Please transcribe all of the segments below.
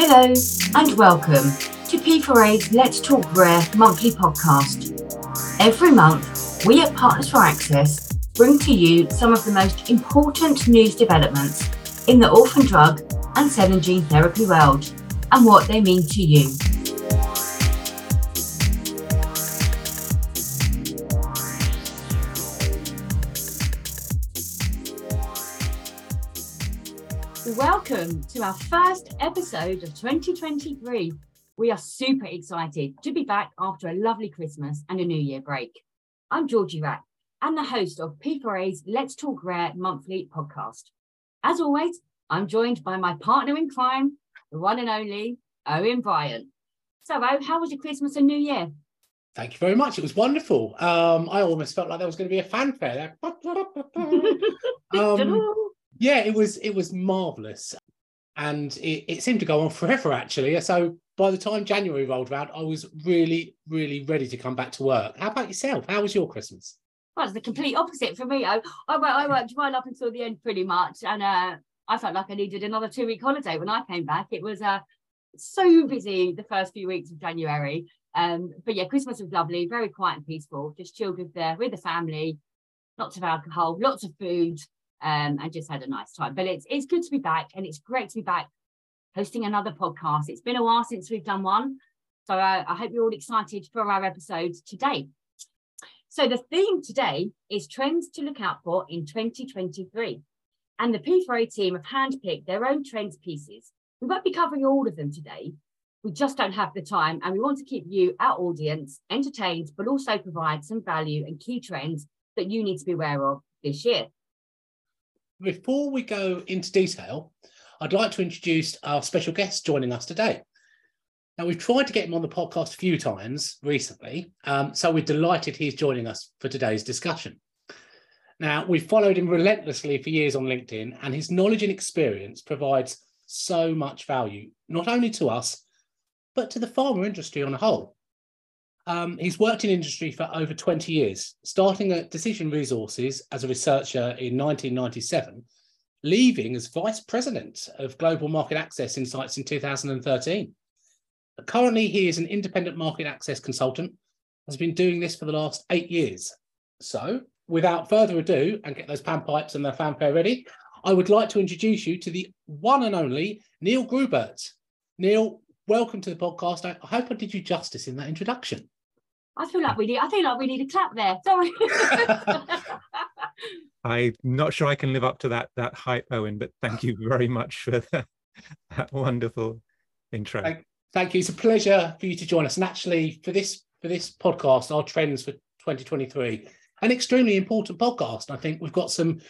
Hello and welcome to P4A's Let's Talk Rare monthly podcast. Every month, we at Partners for Access bring to you some of the most important news developments in the orphan drug and cell and gene therapy world and what they mean to you. Welcome to our first episode of 2023. We are super excited to be back after a lovely Christmas and a New Year break. I'm Georgie Rack and the host of P4A's Let's Talk Rare monthly podcast. As always, I'm joined by my partner in crime, the one and only Owen Bryant. So, O, how was your Christmas and New Year? Thank you very much. It was wonderful. Um, I almost felt like there was going to be a fanfare there. um, yeah, it was it was marvelous, and it, it seemed to go on forever actually. So by the time January rolled around, I was really really ready to come back to work. How about yourself? How was your Christmas? Well, it's the complete opposite for me. I I, I worked right up until the end pretty much, and uh, I felt like I needed another two week holiday when I came back. It was uh, so busy the first few weeks of January. Um, but yeah, Christmas was lovely, very quiet and peaceful. Just chilled with the with the family, lots of alcohol, lots of food, um, and just had a nice time. But it's it's good to be back, and it's great to be back hosting another podcast. It's been a while since we've done one, so uh, I hope you're all excited for our episode today. So the theme today is trends to look out for in 2023, and the P4A team have handpicked their own trends pieces. We won't be covering all of them today. We just don't have the time, and we want to keep you, our audience, entertained, but also provide some value and key trends that you need to be aware of this year before we go into detail, I'd like to introduce our special guest joining us today. Now, we've tried to get him on the podcast a few times recently, um, so we're delighted he's joining us for today's discussion. Now, we've followed him relentlessly for years on LinkedIn, and his knowledge and experience provides so much value, not only to us, but to the pharma industry on a whole. Um, he's worked in industry for over 20 years, starting at Decision Resources as a researcher in 1997, leaving as Vice President of Global Market Access Insights in 2013. Currently, he is an independent market access consultant, has been doing this for the last eight years. So, without further ado, and get those pan pipes and the fanfare ready, I would like to introduce you to the one and only Neil Grubert. Neil, welcome to the podcast. I hope I did you justice in that introduction. I feel like we need. I feel like we need a clap there. Sorry. I'm not sure I can live up to that that hype, Owen. But thank you very much for that, that wonderful intro. Thank, thank, you. It's a pleasure for you to join us. And actually, for this for this podcast, our trends for 2023, an extremely important podcast. I think we've got some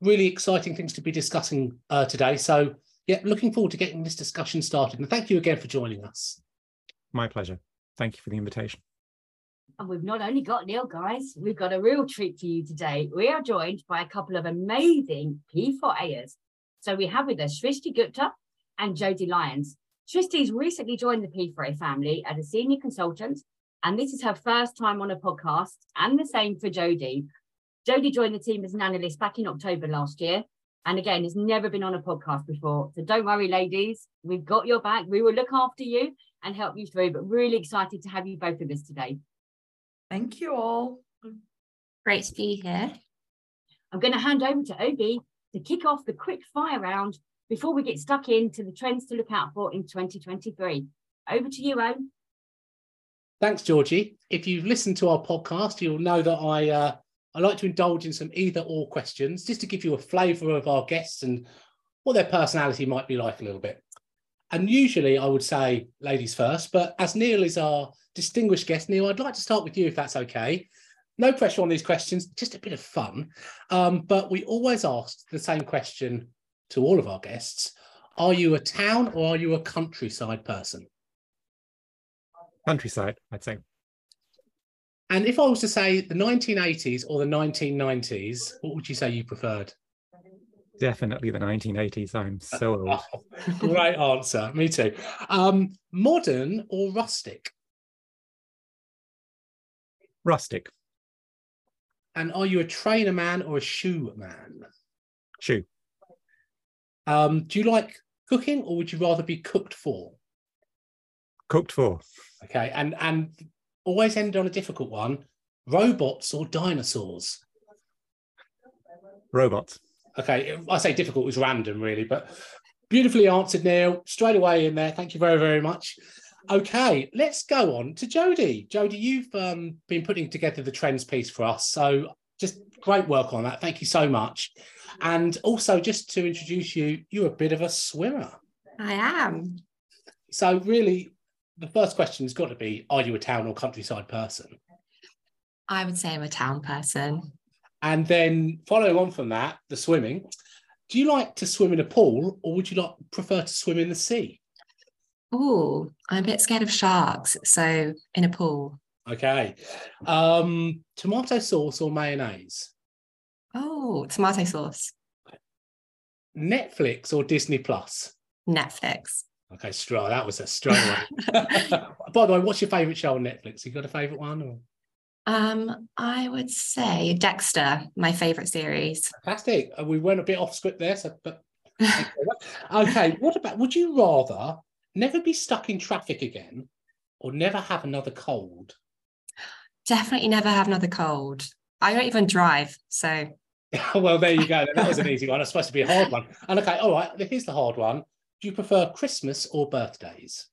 really exciting things to be discussing uh, today. So, yeah, looking forward to getting this discussion started. And thank you again for joining us. My pleasure. Thank you for the invitation. And we've not only got Neil, guys, we've got a real treat for you today. We are joined by a couple of amazing P4A'ers. So we have with us Shrishti Gupta and Jodie Lyons. Shrishti's recently joined the P4A family as a senior consultant, and this is her first time on a podcast, and the same for Jodie. Jodie joined the team as an analyst back in October last year, and again, has never been on a podcast before. So don't worry, ladies, we've got your back. We will look after you and help you through, but really excited to have you both with us today. Thank you all. Great to be here. I'm going to hand over to Obi to kick off the quick fire round before we get stuck into the trends to look out for in 2023. Over to you, Owen. Thanks, Georgie. If you've listened to our podcast, you'll know that I uh, I like to indulge in some either or questions just to give you a flavour of our guests and what their personality might be like a little bit. And usually I would say ladies first, but as Neil is our distinguished guest, Neil, I'd like to start with you if that's okay. No pressure on these questions, just a bit of fun. Um, but we always ask the same question to all of our guests Are you a town or are you a countryside person? Countryside, I'd say. And if I was to say the 1980s or the 1990s, what would you say you preferred? Definitely the 1980s. I'm so old. Great answer. Me too. Um, modern or rustic? Rustic. And are you a trainer man or a shoe man? Shoe. Um, do you like cooking or would you rather be cooked for? Cooked for. Okay, and and always end on a difficult one: robots or dinosaurs? Robots. Okay, I say difficult was random, really, but beautifully answered, Neil. Straight away in there. Thank you very, very much. Okay, let's go on to Jody. Jody, you've um, been putting together the trends piece for us, so just great work on that. Thank you so much. And also, just to introduce you, you're a bit of a swimmer. I am. So, really, the first question has got to be: Are you a town or countryside person? I would say I'm a town person. And then following on from that, the swimming. Do you like to swim in a pool or would you like prefer to swim in the sea? Oh, I'm a bit scared of sharks. So in a pool. Okay. Um, tomato sauce or mayonnaise? Oh, tomato sauce. Netflix or Disney Plus? Netflix. Okay, strong. That was a strong one. By the way, what's your favourite show on Netflix? You got a favourite one? Or? Um, I would say Dexter, my favorite series. Fantastic. Uh, We went a bit off script there, so but okay. What about would you rather never be stuck in traffic again or never have another cold? Definitely never have another cold. I don't even drive, so well, there you go. That was an easy one. It's supposed to be a hard one. And okay, all right, here's the hard one. Do you prefer Christmas or birthdays?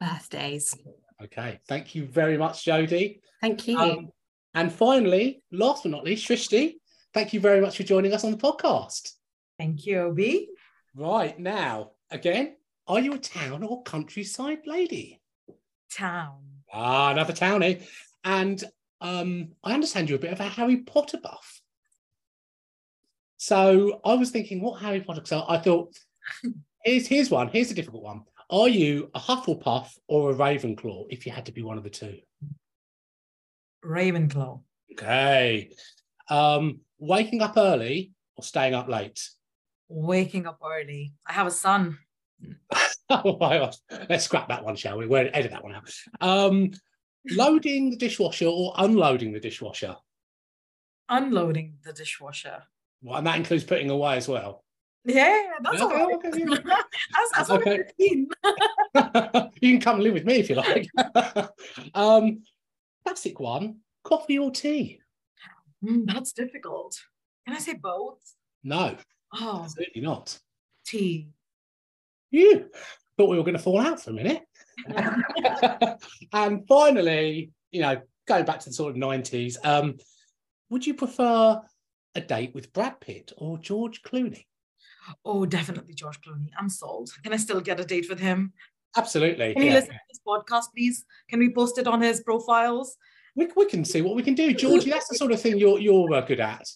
birthdays. Okay, thank you very much, Jody. Thank you. Um, and finally, last but not least, Shrishti, thank you very much for joining us on the podcast. Thank you, Obi. Right now, again, are you a town or countryside lady? Town. Ah, another townie. And um, I understand you're a bit of a Harry Potter buff. So I was thinking, what Harry Potter? So I thought, here's here's one. Here's a difficult one. Are you a Hufflepuff or a Ravenclaw? If you had to be one of the two. Ravenclaw. Okay. Um, waking up early or staying up late? Waking up early. I have a son. oh my gosh. Let's scrap that one, shall we? We'll edit that one out. Um, loading the dishwasher or unloading the dishwasher? Unloading the dishwasher. Well, and that includes putting away as well. Yeah, that's Yeah, all right. okay, that's that's what Okay. You can come live with me if you like. um, classic one: coffee or tea? Mm, that's difficult. Can I say both? No, Oh, absolutely not. tea. You thought we were going to fall out for a minute. and finally, you know, going back to the sort of nineties, um, would you prefer a date with Brad Pitt or George Clooney? Oh, definitely George Clooney. I'm sold. Can I still get a date with him? Absolutely. Can he yeah. listen to this podcast, please? Can we post it on his profiles? We, we can see what we can do, Georgie. That's the sort of thing you're you're uh, good at.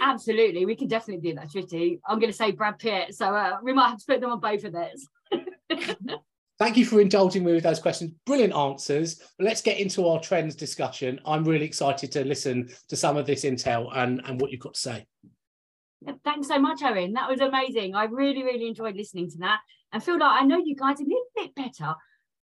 Absolutely, we can definitely do that, Shrishti. I'm going to say Brad Pitt, so uh, we might have to put them on both of those. Thank you for indulging me with those questions. Brilliant answers. Let's get into our trends discussion. I'm really excited to listen to some of this intel and, and what you've got to say. Thanks so much, Owen. That was amazing. I really, really enjoyed listening to that and feel like I know you guys a little bit better.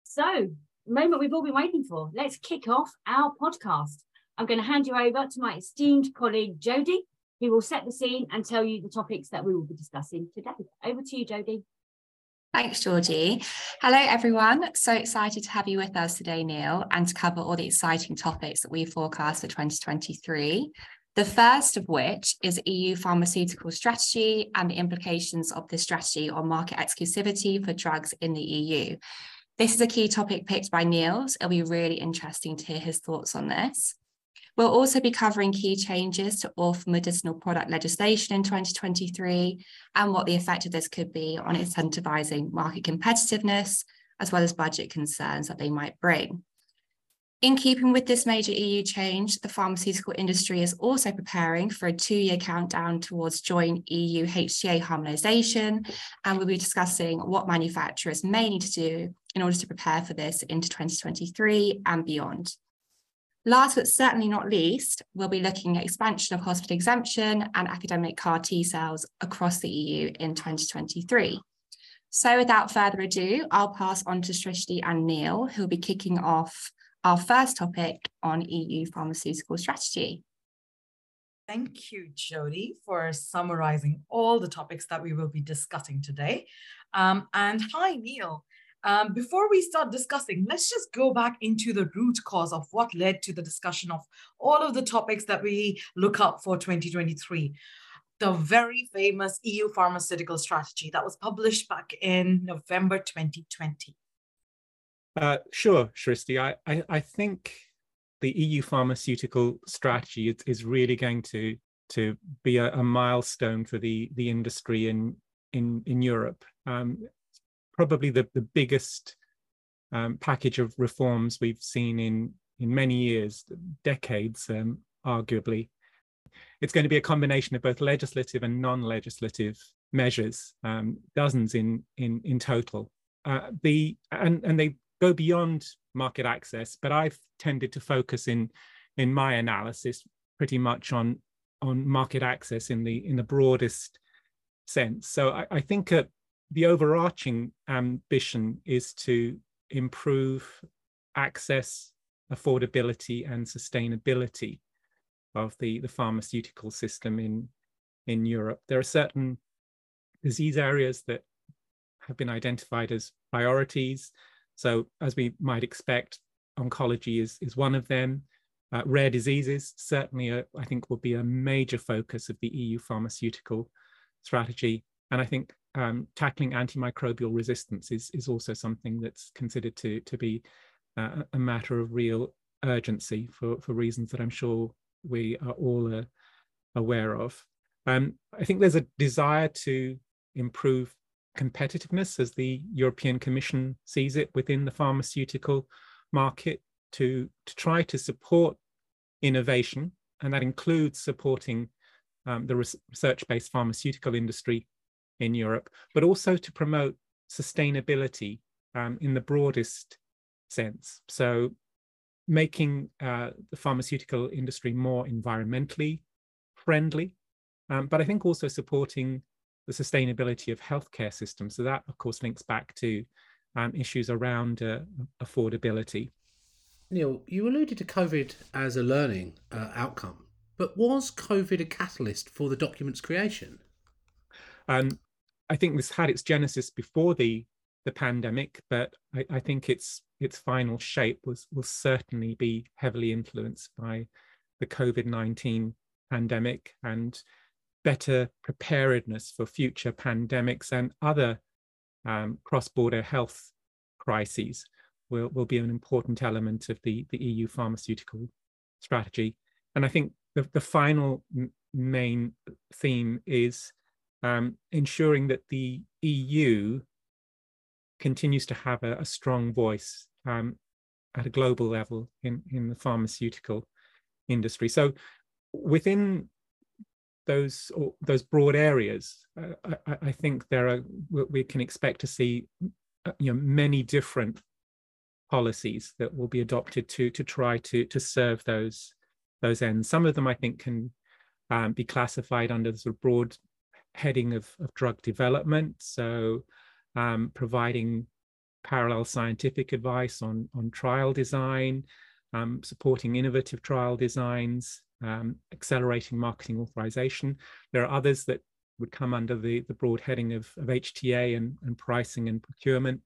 So, moment we've all been waiting for. Let's kick off our podcast. I'm going to hand you over to my esteemed colleague Jodie, who will set the scene and tell you the topics that we will be discussing today. Over to you, Jodie. Thanks, Georgie. Hello, everyone. So excited to have you with us today, Neil, and to cover all the exciting topics that we forecast for 2023. The first of which is EU pharmaceutical strategy and the implications of this strategy on market exclusivity for drugs in the EU. This is a key topic picked by Neil's. it'll be really interesting to hear his thoughts on this. We'll also be covering key changes to orphan medicinal product legislation in 2023 and what the effect of this could be on incentivising market competitiveness, as well as budget concerns that they might bring. In keeping with this major EU change, the pharmaceutical industry is also preparing for a two-year countdown towards joint EU HTA harmonisation, and we'll be discussing what manufacturers may need to do in order to prepare for this into 2023 and beyond. Last but certainly not least, we'll be looking at expansion of hospital exemption and academic CAR T cells across the EU in 2023. So without further ado, I'll pass on to Srishti and Neil, who'll be kicking off our first topic on EU pharmaceutical strategy. Thank you, Jody, for summarizing all the topics that we will be discussing today. Um, and hi, Neil. Um, before we start discussing, let's just go back into the root cause of what led to the discussion of all of the topics that we look up for 2023. The very famous EU pharmaceutical strategy that was published back in November 2020. Uh, sure, Shristi. I, I, I think the EU pharmaceutical strategy is, is really going to to be a, a, milestone for the the industry in in in Europe. Um, probably the the biggest um, package of reforms we've seen in in many years, decades, um, arguably. It's going to be a combination of both legislative and non-legislative measures, um, dozens in in in total. Uh, the and and they go beyond market access, but I've tended to focus in in my analysis pretty much on on market access in the in the broadest sense. So I, I think uh, the overarching ambition is to improve access, affordability, and sustainability of the, the pharmaceutical system in in Europe. There are certain disease areas that have been identified as priorities. So, as we might expect, oncology is, is one of them. Uh, rare diseases certainly, I think, will be a major focus of the EU pharmaceutical strategy. And I think um, tackling antimicrobial resistance is, is also something that's considered to, to be uh, a matter of real urgency for, for reasons that I'm sure we are all uh, aware of. Um, I think there's a desire to improve competitiveness as the European Commission sees it within the pharmaceutical market to, to try to support innovation, and that includes supporting um, the research-based pharmaceutical industry in Europe, but also to promote sustainability um, in the broadest sense. So making uh, the pharmaceutical industry more environmentally friendly, um, but I think also supporting the sustainability of healthcare systems. So that, of course, links back to um, issues around uh, affordability. Neil, you alluded to COVID as a learning uh, outcome, but was COVID a catalyst for the document's creation? Um, I think this had its genesis before the the pandemic, but I, I think its its final shape was will certainly be heavily influenced by the COVID nineteen pandemic and better preparedness for future pandemics and other um, cross-border health crises will, will be an important element of the, the EU pharmaceutical strategy. And I think the, the final main theme is um, ensuring that the EU continues to have a, a strong voice um, at a global level in, in the pharmaceutical industry. So within those those broad areas, uh, I, I, think there are we can expect to see uh, you know many different policies that will be adopted to to try to to serve those those ends. Some of them I think can um, be classified under the sort of broad heading of, of drug development. So um, providing parallel scientific advice on on trial design, um, supporting innovative trial designs, um, accelerating marketing authorization. There are others that would come under the, the broad heading of, of HTA and, and pricing and procurement.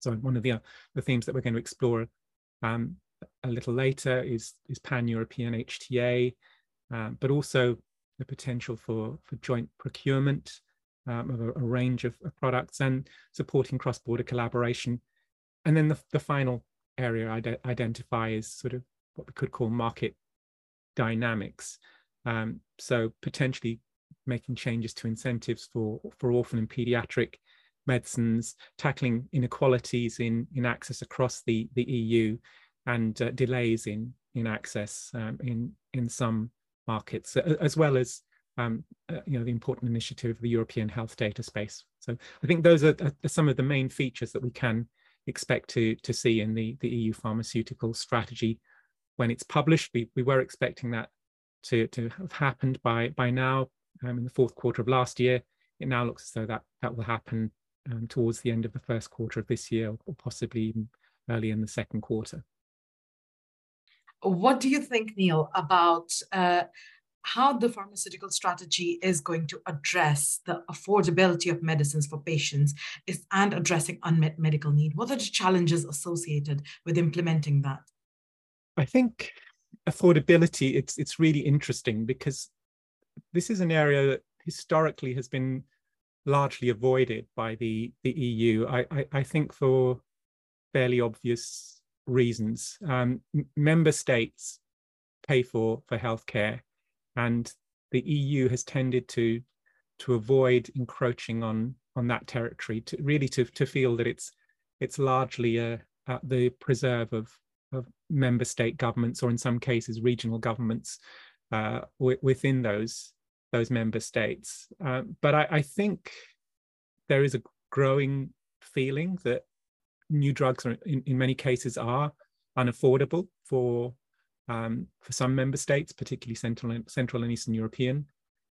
So one of the, uh, the themes that we're going to explore um, a little later is, is pan-European HTA, um, but also the potential for, for joint procurement um, of a, a, range of, of, products and supporting cross-border collaboration. And then the, the final area I identify is sort of what we could call market dynamics. Um, so potentially making changes to incentives for, for orphan and pediatric medicines, tackling inequalities in, in access across the, the EU and uh, delays in, in access um, in, in some markets, as well as um, uh, you know, the important initiative of the European health data space. So I think those are, are, some of the main features that we can expect to, to see in the, the EU pharmaceutical strategy when it's published. We, we were expecting that to, to have happened by, by now um, in the fourth quarter of last year. It now looks as though that, that will happen um, towards the end of the first quarter of this year, or possibly even early in the second quarter. What do you think, Neil, about uh, how the pharmaceutical strategy is going to address the affordability of medicines for patients is, and addressing unmet medical need. What are the challenges associated with implementing that? I think affordability it's it's really interesting because this is an area that historically has been largely avoided by the the EU. I I, I think for fairly obvious reasons. Um, member states pay for for healthcare, and the EU has tended to to avoid encroaching on on that territory to really to to feel that it's it's largely a, a the preserve of of member state governments or in some cases regional governments uh, within those those member states. Uh, but I, I, think there is a growing feeling that new drugs are, in, in many cases are unaffordable for um, for some member states, particularly Central and, Central and Eastern European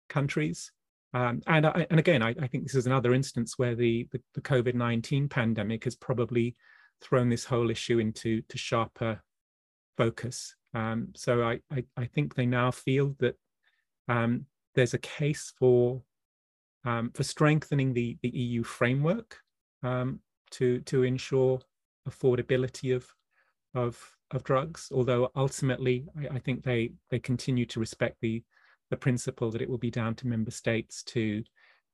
countries. Um, and, I, and again, I, I, think this is another instance where the, the, the COVID 19 pandemic has probably thrown this whole issue into to sharper focus. Um, so I, I, I, think they now feel that um, there's a case for um, for strengthening the, the EU framework um, to to ensure affordability of of of drugs. Although ultimately, I, I, think they they continue to respect the the principle that it will be down to member states to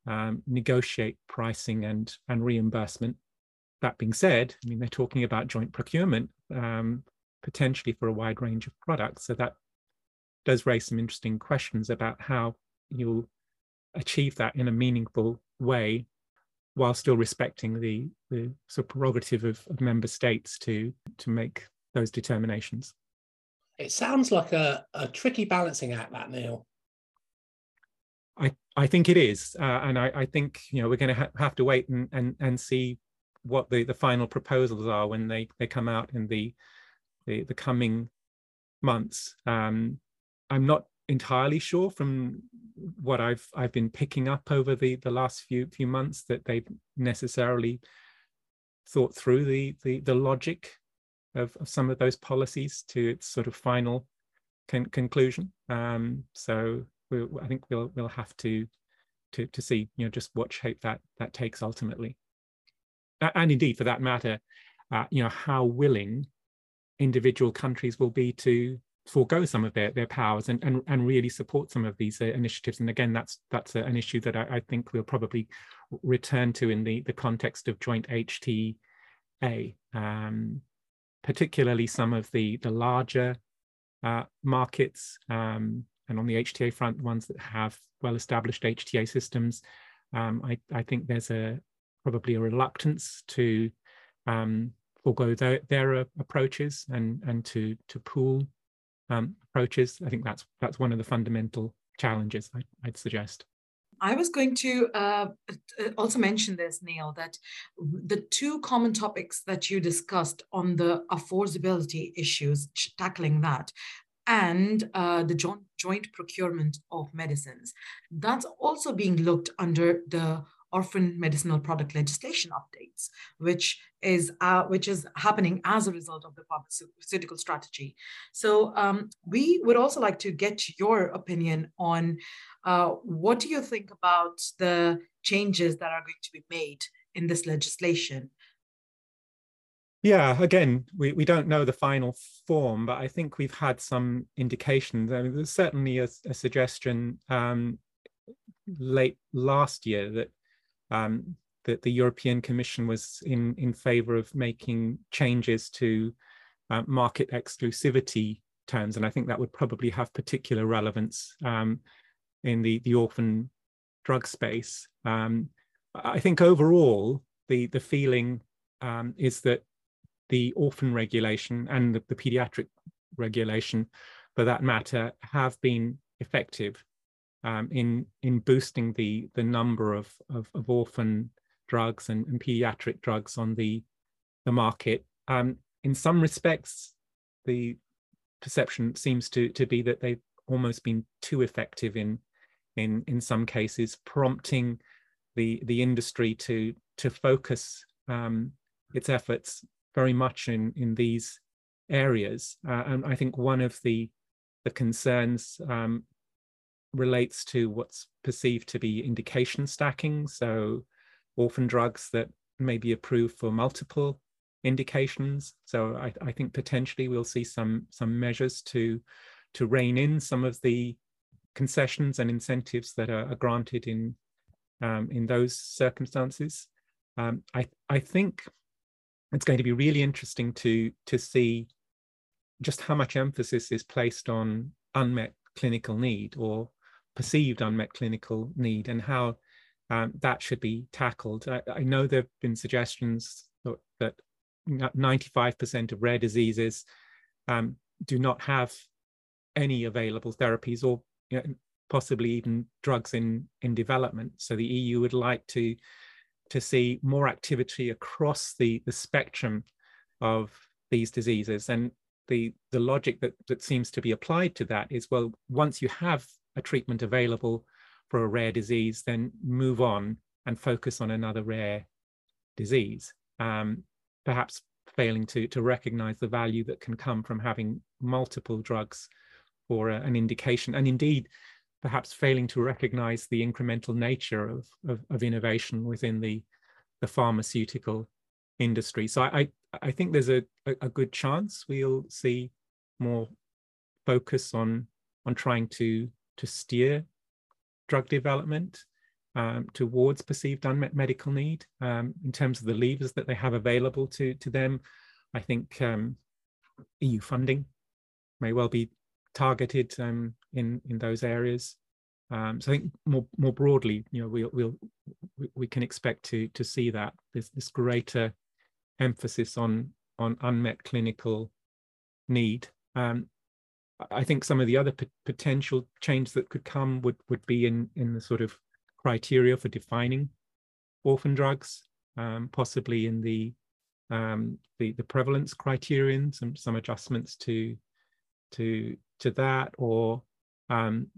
um, negotiate pricing and and reimbursement. That being said, I mean they're talking about joint procurement um, potentially for a wide range of products. So that does raise some interesting questions about how you'll achieve that in a meaningful way while still respecting the, the sort of prerogative of, of member states to, to make those determinations. It sounds like a, a tricky balancing act, that Neil. I, I think it is, uh, and I, I think you know we're going to ha- have to wait and, and and see what the, the final proposals are when they, they come out in the the, the coming months. Um, I'm not entirely sure from what I've I've been picking up over the the last few few months that they've necessarily thought through the the, the logic of, of some of those policies to its sort of final con- conclusion. Um, so I think we'll we'll have to to to see you know just what shape that that takes ultimately, and indeed for that matter, uh, you know how willing individual countries will be to forego some of their, their powers and, and, and really support some of these uh, initiatives. And again, that's that's an issue that I, I, think we'll probably return to in the, the context of joint HTA, um, particularly some of the, the larger uh, markets um, and on the HTA front, ones that have well-established HTA systems. Um, I, I think there's a probably a reluctance to um, forego their, their approaches and and to to pool um, approaches. I think that's that's one of the fundamental challenges I, would suggest. I was going to uh, also mention this, Neil, that the two common topics that you discussed on the affordability issues, tackling that, and uh, the joint, joint procurement of medicines, that's also being looked under the orphan medicinal product legislation updates, which is uh, which is happening as a result of the pharmaceutical strategy. So um, we would also like to get your opinion on uh, what do you think about the changes that are going to be made in this legislation? Yeah, again, we, we don't know the final form, but I think we've had some indications. I mean, there's certainly a, a suggestion um, late last year that um, that the European Commission was in, in favor of making changes to uh, market exclusivity terms. And I think that would probably have particular relevance um, in the, the orphan drug space. Um, I think overall, the, the feeling um, is that the orphan regulation and the, the pediatric regulation, for that matter, have been effective um, in in boosting the the number of of, of orphan drugs and, and, pediatric drugs on the the market. Um, in some respects, the perception seems to to be that they've almost been too effective in in in some cases, prompting the the industry to to focus um, its efforts very much in in these areas. Uh, and I think one of the the concerns um, relates to what's perceived to be indication stacking. So orphan drugs that may be approved for multiple indications. So I, I think potentially we'll see some some measures to to rein in some of the concessions and incentives that are, are granted in um, in those circumstances. Um, I I think it's going to be really interesting to to see just how much emphasis is placed on unmet clinical need or perceived unmet clinical need and how um, that should be tackled. I, I, know there have been suggestions that 95% of rare diseases um, do not have any available therapies or you know, possibly even drugs in, in development. So the EU would like to, to see more activity across the, the spectrum of these diseases. And the, the logic that, that seems to be applied to that is, well, once you have a treatment available for a rare disease, then move on and focus on another rare disease. Um, perhaps failing to, to recognize the value that can come from having multiple drugs for a, an indication. And indeed, perhaps failing to recognize the incremental nature of, of, of innovation within the, the pharmaceutical industry. So I, I think there's a, a good chance we'll see more focus on on trying to to steer drug development um, towards perceived unmet medical need um, in terms of the levers that they have available to, to them. I think um, EU funding may well be targeted um, in, in those areas. Um, so I think more more broadly, you know, we'll, we'll we can expect to to see that this this greater emphasis on on unmet clinical need. Um, I think some of the other potential change that could come would would be in in the sort of criteria for defining orphan drugs, um, possibly in the um, the the prevalence criterion, some some adjustments to to to that, or um,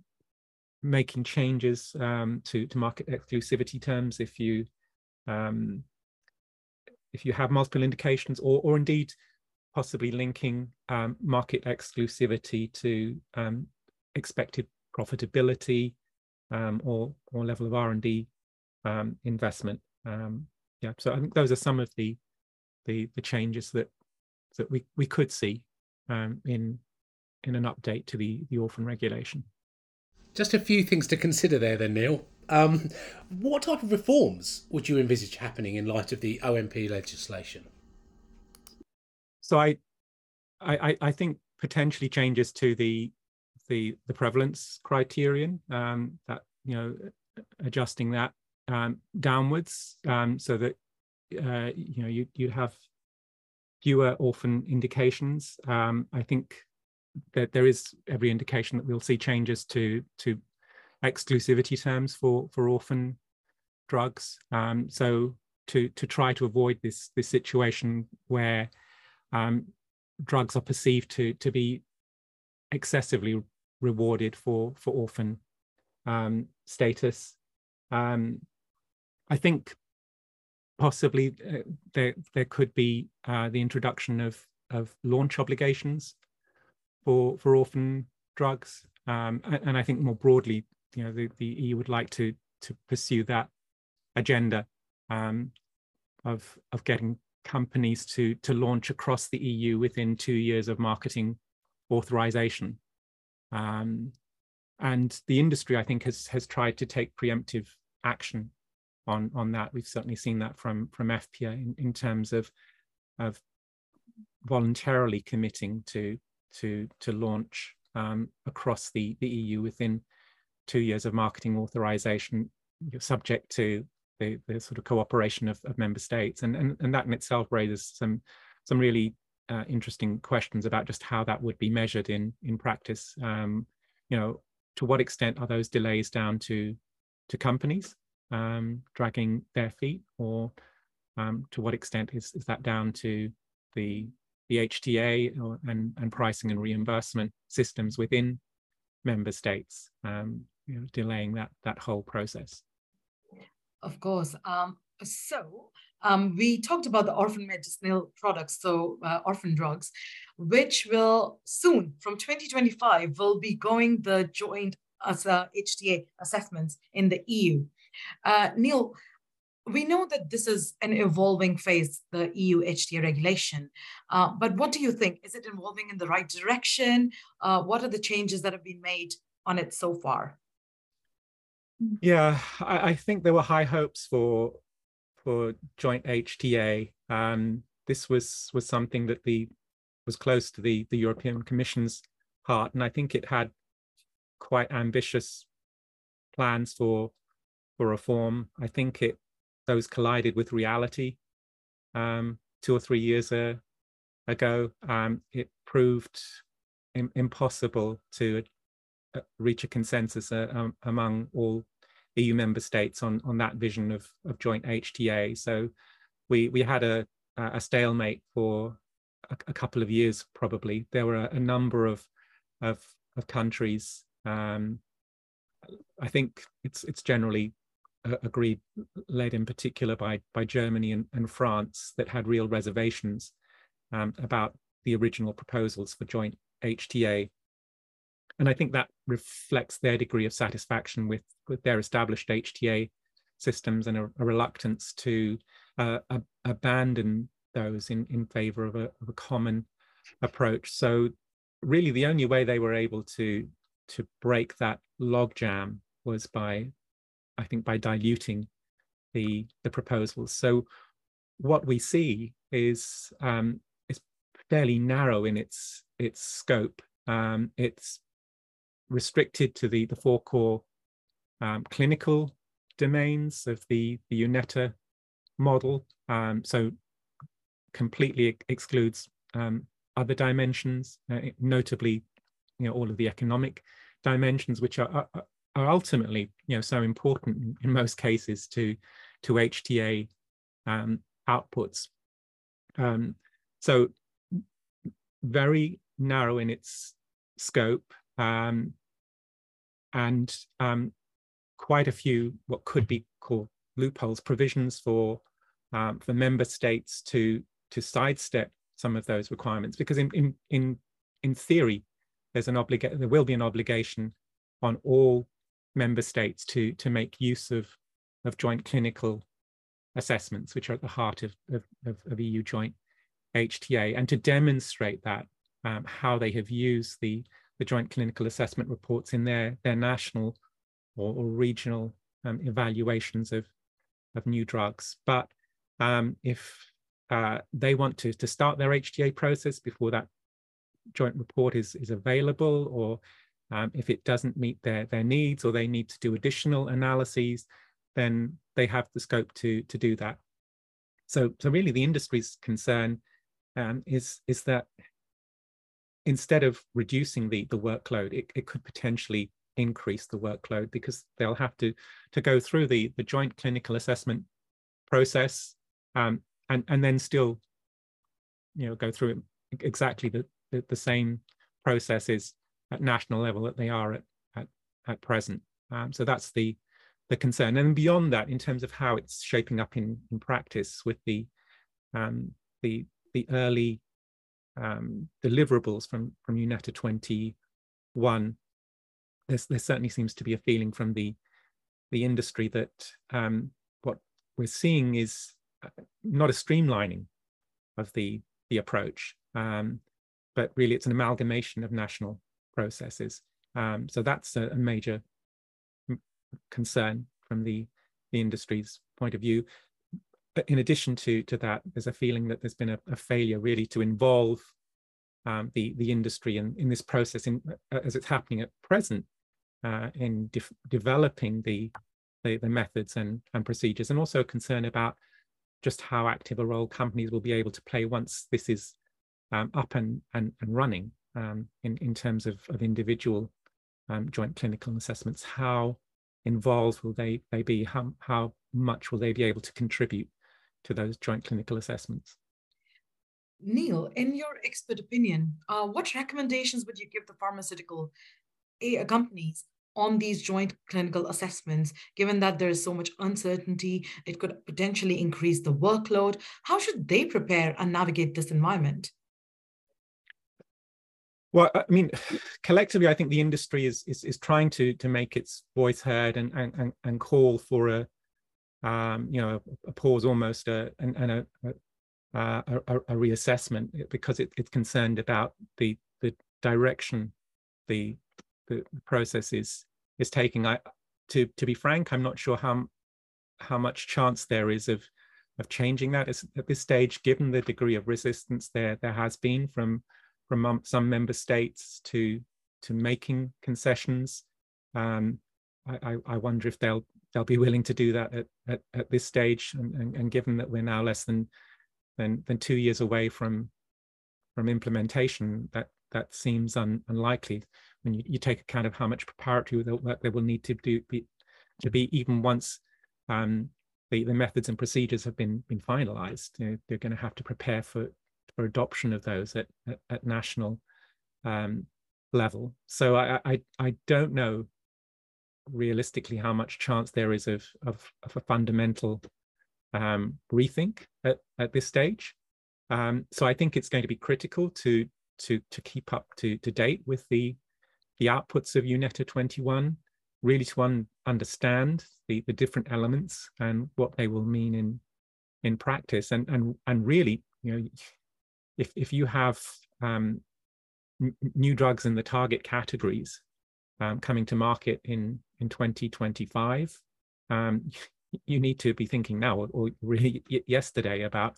making changes um, to to market exclusivity terms if you um, if you have multiple indications, or or indeed possibly linking um, market exclusivity to um, expected profitability um, or or level of R and D um, investment. Um, yeah, so I think those are some of the the, the changes that that we we could see in in an update to the the orphan regulation. Just a few things to consider there, then, Neil. Um, what type of reforms would you envisage happening in light of the OMP legislation? So I, I, I think potentially changes to the the the prevalence criterion um, that you know adjusting that um, downwards um, so that uh, you know you you have fewer orphan indications. Um, I think that there is every indication that we'll see changes to to exclusivity terms for for orphan drugs. Um, so to to try to avoid this this situation where um, drugs are perceived to to be excessively rewarded for for orphan um, status. Um, I think possibly uh, there there could be uh, the introduction of of launch obligations for for orphan drugs, um, and, and, I think more broadly, you know, the, the EU would like to to pursue that agenda um, of of getting companies to to launch across the EU within two years of marketing authorization. Um, and the industry, I think, has has tried to take preemptive action on on that. We've certainly seen that from from EFPIA in, in terms of of voluntarily committing to to to launch um, across the the EU within two years of marketing authorization, subject to the, the sort of cooperation of, of member states. And, and, and that in itself raises some, some really uh, interesting questions about just how that would be measured in, in practice. Um, you know, to what extent are those delays down to, to companies um, dragging their feet or um, to what extent is, is that down to the the HTA or, and, and pricing and reimbursement systems within member states, um, you know, delaying that that whole process. Of course. Um, so um, we talked about the orphan medicinal products, so uh, orphan drugs, which will soon, from 2025, will be going the joint as uh, HTA assessments in the EU. Uh, Neil, we know that this is an evolving phase, the EU HTA regulation. Uh, but what do you think? Is it evolving in the right direction? Uh, what are the changes that have been made on it so far? Yeah, I, I think there were high hopes for for joint HTA. Um, this was was something that the was close to the the European Commission's heart, and I think it had quite ambitious plans for for reform. I think it those collided with reality um, two or three years uh, ago. Um, it proved Im- impossible to uh, reach a consensus uh, um, among all EU member states on on that vision of of joint HTA. So we we had a a stalemate for a, a couple of years probably. There were a, a number of of, of countries. Um, I think it's it's generally uh, agreed, led in particular by by Germany and, and France, that had real reservations um, about the original proposals for joint HTA and I think that reflects their degree of satisfaction with, with their established HTA systems and a, a reluctance to uh, a, abandon those in, in favor of a, of a common approach. So really the only way they were able to to break that logjam was by, I think, by diluting the the proposals. So what we see is um, is fairly narrow in its its scope. Um, it's restricted to the, the four core um, clinical domains of the, the EUnetHTA model. Um, so completely excludes um, other dimensions, uh, notably, you know, all of the economic dimensions, which are, are, are ultimately, you know, so important in, in most cases to to HTA um, outputs. Um, so very narrow in its scope. Um, and um, quite a few what could be called loopholes, provisions for um, for member states to to sidestep some of those requirements. Because in in in in theory, there's an obligation. There will be an obligation on all member states to to make use of of joint clinical assessments, which are at the heart of of, of, EU joint HTA, and to demonstrate that um, how they have used the the joint clinical assessment reports in their, their national or, or regional um, evaluations of, of new drugs. But um, if uh, they want to, to start their HTA process before that joint report is, is available, or um, if it doesn't meet their, their needs or they need to do additional analyses, then they have the scope to, to do that. So, so really the industry's concern um, is, is that instead of reducing the, the workload, it, it could potentially increase the workload because they'll have to, to go through the, the joint clinical assessment process um, and, and then still you know, go through exactly the, the, the same processes at national level that they are at, at, at present. Um, so that's the, the concern. And beyond that, in terms of how it's shaping up in, in practice with the, um, the, the early um, deliverables from from EUnetHTA 21, there's, there certainly seems to be a feeling from the the industry that um, what we're seeing is uh, not a streamlining of the the approach, um, but really it's an amalgamation of national processes. Um, so that's a, a major concern from the the industry's point of view in addition to to that, there's a feeling that there's been a, a failure really to involve um, the the industry in, in this process in, uh, as it's happening at present uh, in de developing the, the, the methods and and procedures, and also a concern about just how active a role companies will be able to play once this is um, up and and, and running um, in in terms of of individual um, joint clinical assessments. How involved will they they be? How how much will they be able to contribute to those joint clinical assessments. Neil, in your expert opinion, uh, what recommendations would you give the pharmaceutical companies on these joint clinical assessments, given that there is so much uncertainty, it could potentially increase the workload? How should they prepare and navigate this environment? Well, I mean, collectively, I think the industry is is, is trying to to make its voice heard and and and call for a um, you know a, pause, almost a and, and a, a, a, a reassessment because it, it's concerned about the the direction the the process is is taking. I to to be frank, I'm not sure how how much chance there is of of changing that at this stage, given the degree of resistance there there has been from from some member states to to making concessions. Um, I, I, wonder if they'll they'll be willing to do that at, at, at this stage, and, and, and, given that we're now less than than than two years away from from implementation, that that seems un, unlikely. When you, you take account of how much preparatory work there will need to do be, to be even once um, the, the methods and procedures have been been finalized. You know, they're going to have to prepare for for adoption of those at, at, at national um, level. So I, I, I don't know realistically how much chance there is of, of, of a fundamental um, rethink at, at this stage. Um, so I think it's going to be critical to to to keep up to, to date with the the outputs of EUnetHTA 21, really to un, understand the, the different elements and what they will mean in in practice and and and really you know if if you have um, new drugs in the target categories um, coming to market in in 2025, um, you need to be thinking now or, or really yesterday about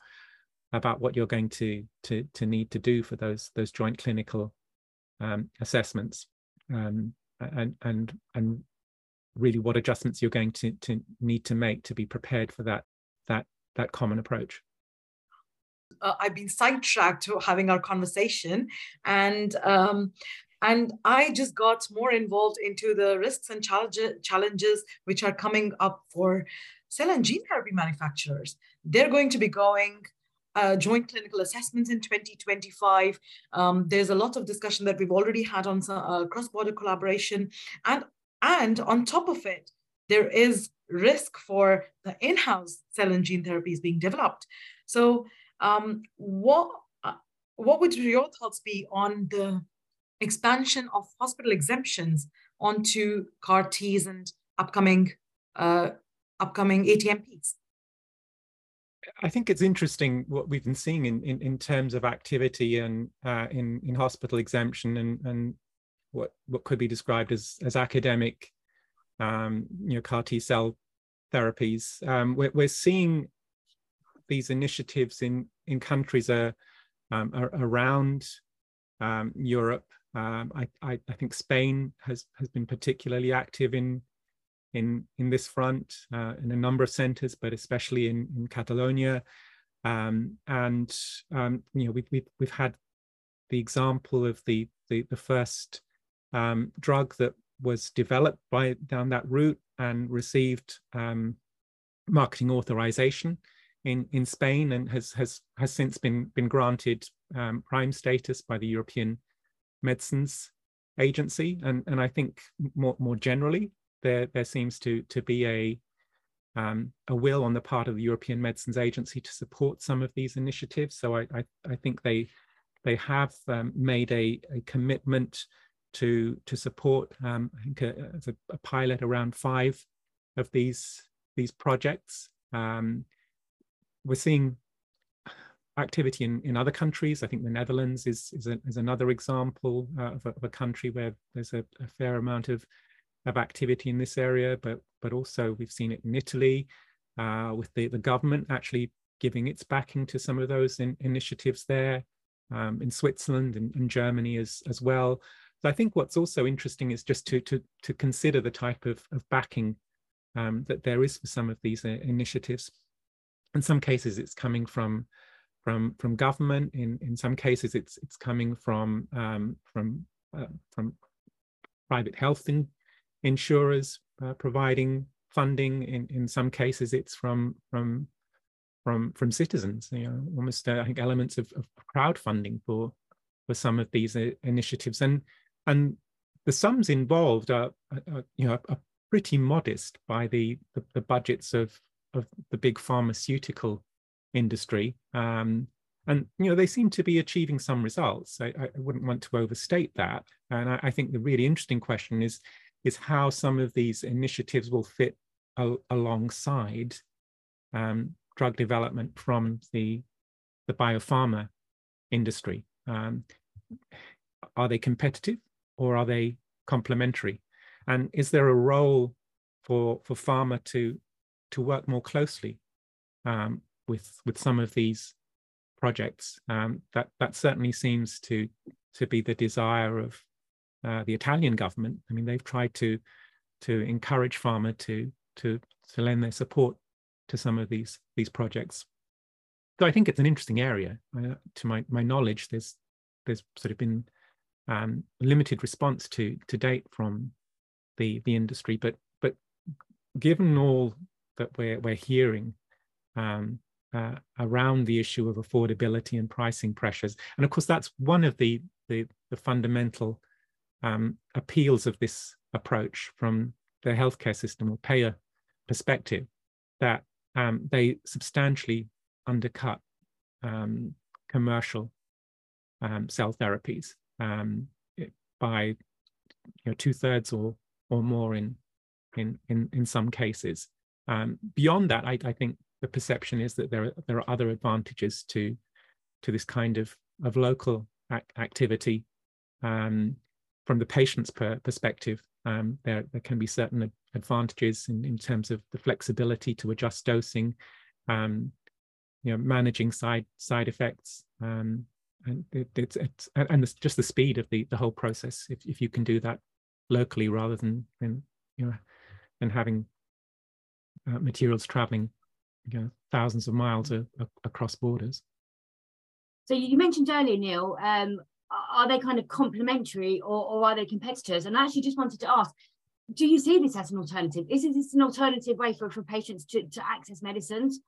about what you're going to to to need to do for those those joint clinical um, assessments. Um, and and and really what adjustments you're going to to need to make to be prepared for that that that common approach. Uh, I've been sidetracked to having our conversation, and um, and I just got more involved into the risks and challenges which are coming up for cell and gene therapy manufacturers. They're going to be going uh, joint clinical assessments in 2025. Um, there's a lot of discussion that we've already had on uh, cross-border collaboration, and and on top of it, there is risk for the in-house cell and gene therapies being developed. So um, what uh, what would your thoughts be on the expansion of hospital exemptions onto CAR Ts and upcoming uh, upcoming ATMPs? I think it's interesting what we've been seeing in, in, in terms of activity and uh, in, in hospital exemption and, and what, what could be described as, as academic um, you know, CAR T cell therapies. Um, we're, we're seeing these initiatives in in countries uh, um, around um, Europe. Um, I, I, I, think Spain has has been particularly active in in in this front uh, in a number of centres, but especially in in Catalonia. Um, and um, you know we've, we've we've had the example of the the, the first um, drug that was developed by down that route and received marketing authorization in, in Spain and has, has, has since been, been granted um, prime status by the European Medicines Agency. And, and I think more, more generally, there, there seems to, to be a, um, a will on the part of the European Medicines Agency to support some of these initiatives. So I, I, I think they, they have um, made a, a commitment to, to support, um, I think, a, a, a, pilot around five of these, these projects. Um, we're seeing activity in, in other countries. I think the Netherlands is is, a, is another example uh, of, a, of, a, country where there's a, a, fair amount of of activity in this area, but but also we've seen it in Italy uh, with the, the government actually giving its backing to some of those in, initiatives there, um, in Switzerland and, and Germany as as well. So I think what's also interesting is just to to to consider the type of, of backing um, that there is for some of these uh, initiatives in some cases it's coming from from from government. In in some cases it's it's coming from um, from uh, from private health in, insurers uh, providing funding. In in some cases it's from from from from citizens you know almost uh, i think elements of, of crowdfunding for for some of these uh, initiatives. And and the sums involved are, are you know are pretty modest by the, the, the budgets of of the big pharmaceutical industry. Um, and you know they seem to be achieving some results. I, I wouldn't want to overstate that. And I, I, think the really interesting question is is how some of these initiatives will fit al alongside um, drug development from the the biopharma industry. Um, are they competitive or are they complementary? And is there a role for for pharma to to work more closely um, with with some of these projects. Um, that that certainly seems to to be the desire of uh, the Italian government. I mean, they've tried to to encourage pharma to to to lend their support to some of these these projects. So I think it's an interesting area. Uh, to my my knowledge, there's there's sort of been um, limited response to to date from the the industry, but but given all that we're we're hearing um, uh, around the issue of affordability and pricing pressures. And of course, that's one of the, the, the fundamental um, appeals of this approach from the healthcare system or payer perspective, that um, they substantially undercut um, commercial um, cell therapies um, by you know, two thirds or or more in in in in some cases. Um, beyond that, I, I, think the perception is that there are, there are other advantages to to this kind of of local ac activity um, from the patient's per perspective. Um, there there can be certain advantages in, in terms of the flexibility to adjust dosing, um, you know, managing side side effects, um, and it, it's it's and just the speed of the the whole process. If if you can do that locally rather than than you know than having uh, materials traveling you know, thousands of miles a, a, across borders. So you mentioned earlier, Neil, um, are they kind of complementary or, or are they competitors? And I actually just wanted to ask, do you see this as an alternative? Is this an alternative way for, for patients to, to access medicines?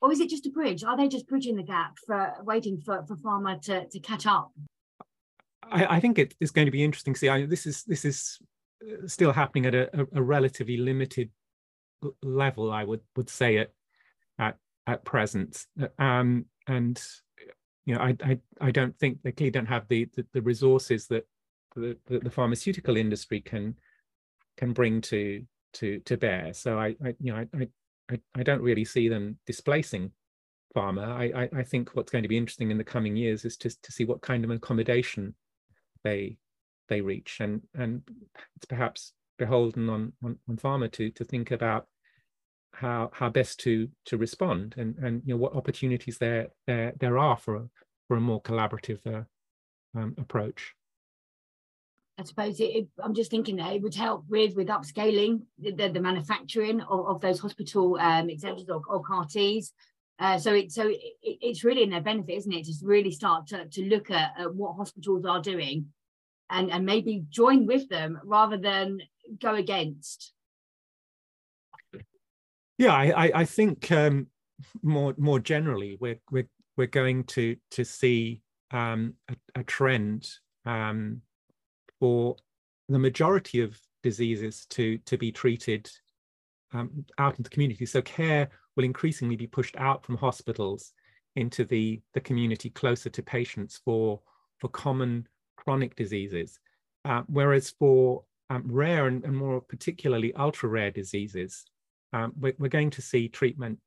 Or is it just a bridge? Are they just bridging the gap for waiting for, for pharma to, to catch up? I, I think it is going to be interesting to see. I, this is this is uh, still happening at a, a, a relatively limited level, I would would say at at present. Um, and you know, I, I I don't think they clearly don't have the the, the resources that the, the, the pharmaceutical industry can can bring to to to bear. So I, I you know I, I I don't really see them displacing pharma. I, I I think what's going to be interesting in the coming years is to to see what kind of accommodation they they reach and and it's perhaps beholden on, on, on pharma to to think about how how best to to respond and and you know what opportunities there there there are for a for a more collaborative uh, um, approach. I suppose it, it, I'm just thinking that it would help with with upscaling the, the, the manufacturing of, of, those hospital um, or, or CAR-Ts. Uh, so it so it, it's really in their benefit, isn't it? Just really start to, to look at, at what hospitals are doing and, and maybe join with them rather than go against. Yeah, I, I think um, more more generally, we're we're we're going to to see um, a, a, trend um, for the majority of diseases to to be treated um, out in the community. So care will increasingly be pushed out from hospitals into the the community closer to patients for for common chronic diseases, uh, whereas for um, rare and, and, more particularly ultra rare diseases, um, we're, we're, going to see treatment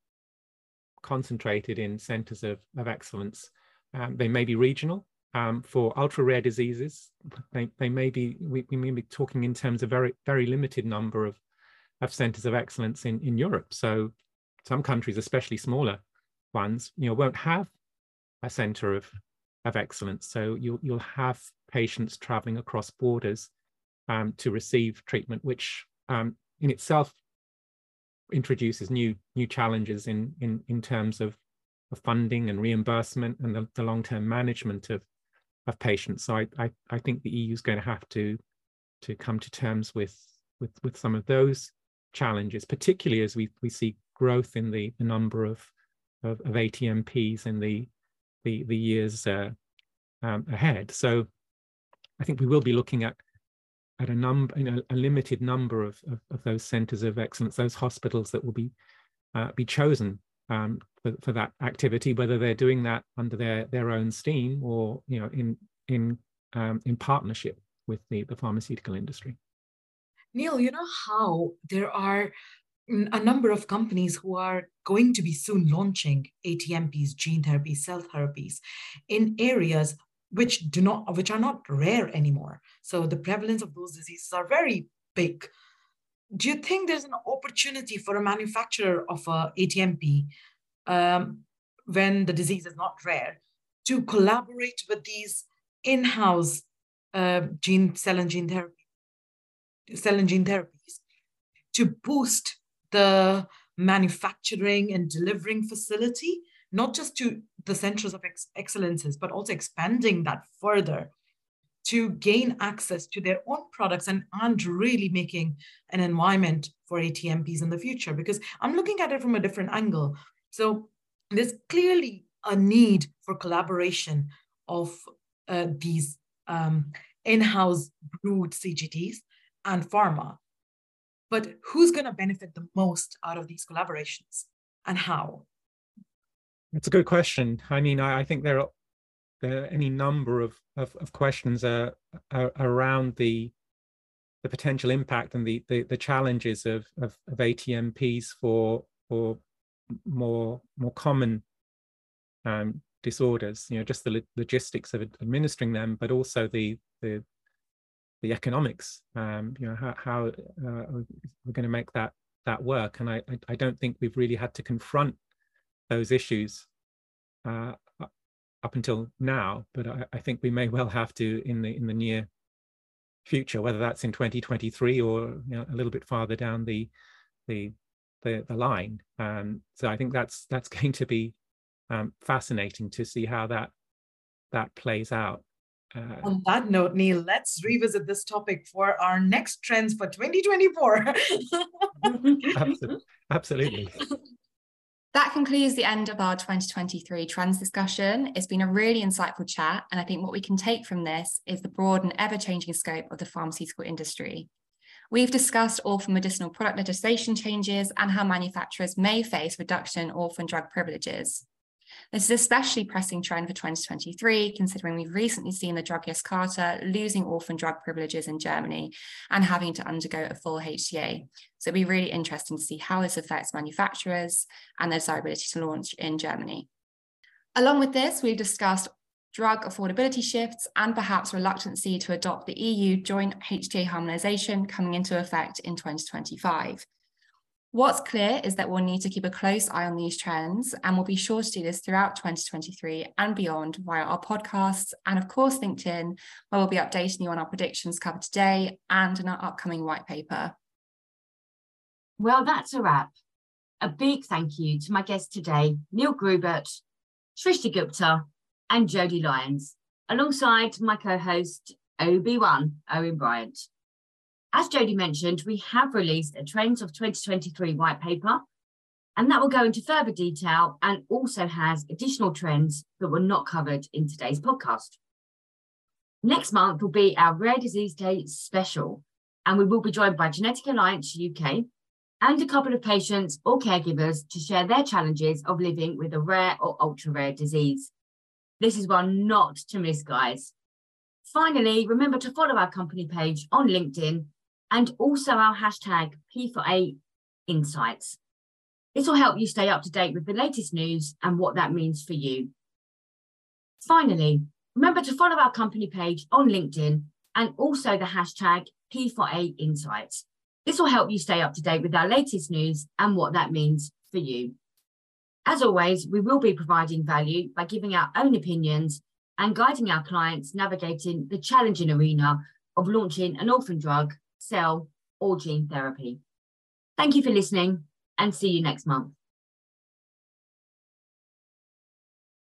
concentrated in centers of, of excellence. Um, they may be regional. Um, for ultra rare diseases, they, they may be, we, we may be talking in terms of very, very limited number of, of centers of excellence in, in Europe. So some countries, especially smaller ones, you know, won't have a center of, of excellence. So you'll, you'll have patients traveling across borders um, to receive treatment, which um, in itself introduces new new challenges in in in terms of, of funding and reimbursement and the, the long-term management of of patients. So I, I I think the EU is going to have to to come to terms with with with some of those challenges, particularly as we we see growth in the, the number of, of, of ATMPs in the the the years uh, um, ahead. So I think we will be looking at at a number, you know, a limited number of, of, of, those centers of excellence, those hospitals that will be uh, be chosen um, for, for that activity, whether they're doing that under their their own steam or you know in in um, in partnership with the, the pharmaceutical industry. Neil, you know how there are a number of companies who are going to be soon launching ATMPs, gene therapies, cell therapies in areas which do not which are not rare anymore. So the prevalence of those diseases are very big. Do you think there's an opportunity for a manufacturer of a ATMP um, when the disease is not rare to collaborate with these in-house uh, gene cell and gene therapy cell and gene therapies to boost the manufacturing and delivering facility, not just to the centers of ex- excellences, but also expanding that further to gain access to their own products and, and really making an environment for ATMPs in the future. Because I'm looking at it from a different angle. So there's clearly a need for collaboration of uh, these um, in-house brewed CGTs and pharma. But who's going to benefit the most out of these collaborations and how? It's a good question. I mean, I, I think there are, there are any number of, of, of questions uh, uh, around the the potential impact and the the, the challenges of, of, of ATMPs for for more more common um, disorders. You know, just the logistics of administering them, but also the the the economics. Um, you know, how, how uh, we're going to make that that work. And I, I don't think we've really had to confront those issues uh, up until now, but I, I, think we may well have to in the in the near future, whether that's in 2023 or you know, a little bit farther down the the the, the line. Um, so I think that's that's going to be um, fascinating to see how that that plays out. Uh, On that note, Neil, let's revisit this topic for our next trends for 2024. absolutely. That concludes the end of our 2023 trends discussion. It's been a really insightful chat, and I think what we can take from this is the broad and ever changing scope of the pharmaceutical industry. We've discussed orphan medicinal product legislation changes and how manufacturers may face reduction in orphan drug privileges. This is especially pressing trend for 2023, considering we've recently seen the drug Yescarta losing orphan drug privileges in Germany and having to undergo a full HTA. So it'll be really interesting to see how this affects manufacturers and their desirability to launch in Germany. Along with this, we've discussed drug affordability shifts and perhaps reluctancy to adopt the EU joint HTA harmonisation coming into effect in 2025. What's clear is that we'll need to keep a close eye on these trends, and we'll be sure to do this throughout 2023 and beyond via our podcasts and, of course, LinkedIn, where we'll be updating you on our predictions covered today and in our upcoming white paper. Well, that's a wrap. A big thank you to my guests today, Neil Grubert, Shrishti Gupta, and Jodie Lyons, alongside my co host, OB1, Owen Bryant. As Jodie mentioned, we have released a Trends of 2023 white paper, and that will go into further detail and also has additional trends that were not covered in today's podcast. Next month will be our Rare Disease Day special, and we will be joined by Genetic Alliance UK and a couple of patients or caregivers to share their challenges of living with a rare or ultra rare disease. This is one not to miss, guys. Finally, remember to follow our company page on LinkedIn and also our hashtag P4A Insights. This will help you stay up to date with the latest news and what that means for you. Finally, remember to follow our company page on LinkedIn and also the hashtag P4A Insights. This will help you stay up to date with our latest news and what that means for you. As always, we will be providing value by giving our own opinions and guiding our clients navigating the challenging arena of launching an orphan drug cell, or gene therapy. Thank you for listening and see you next month.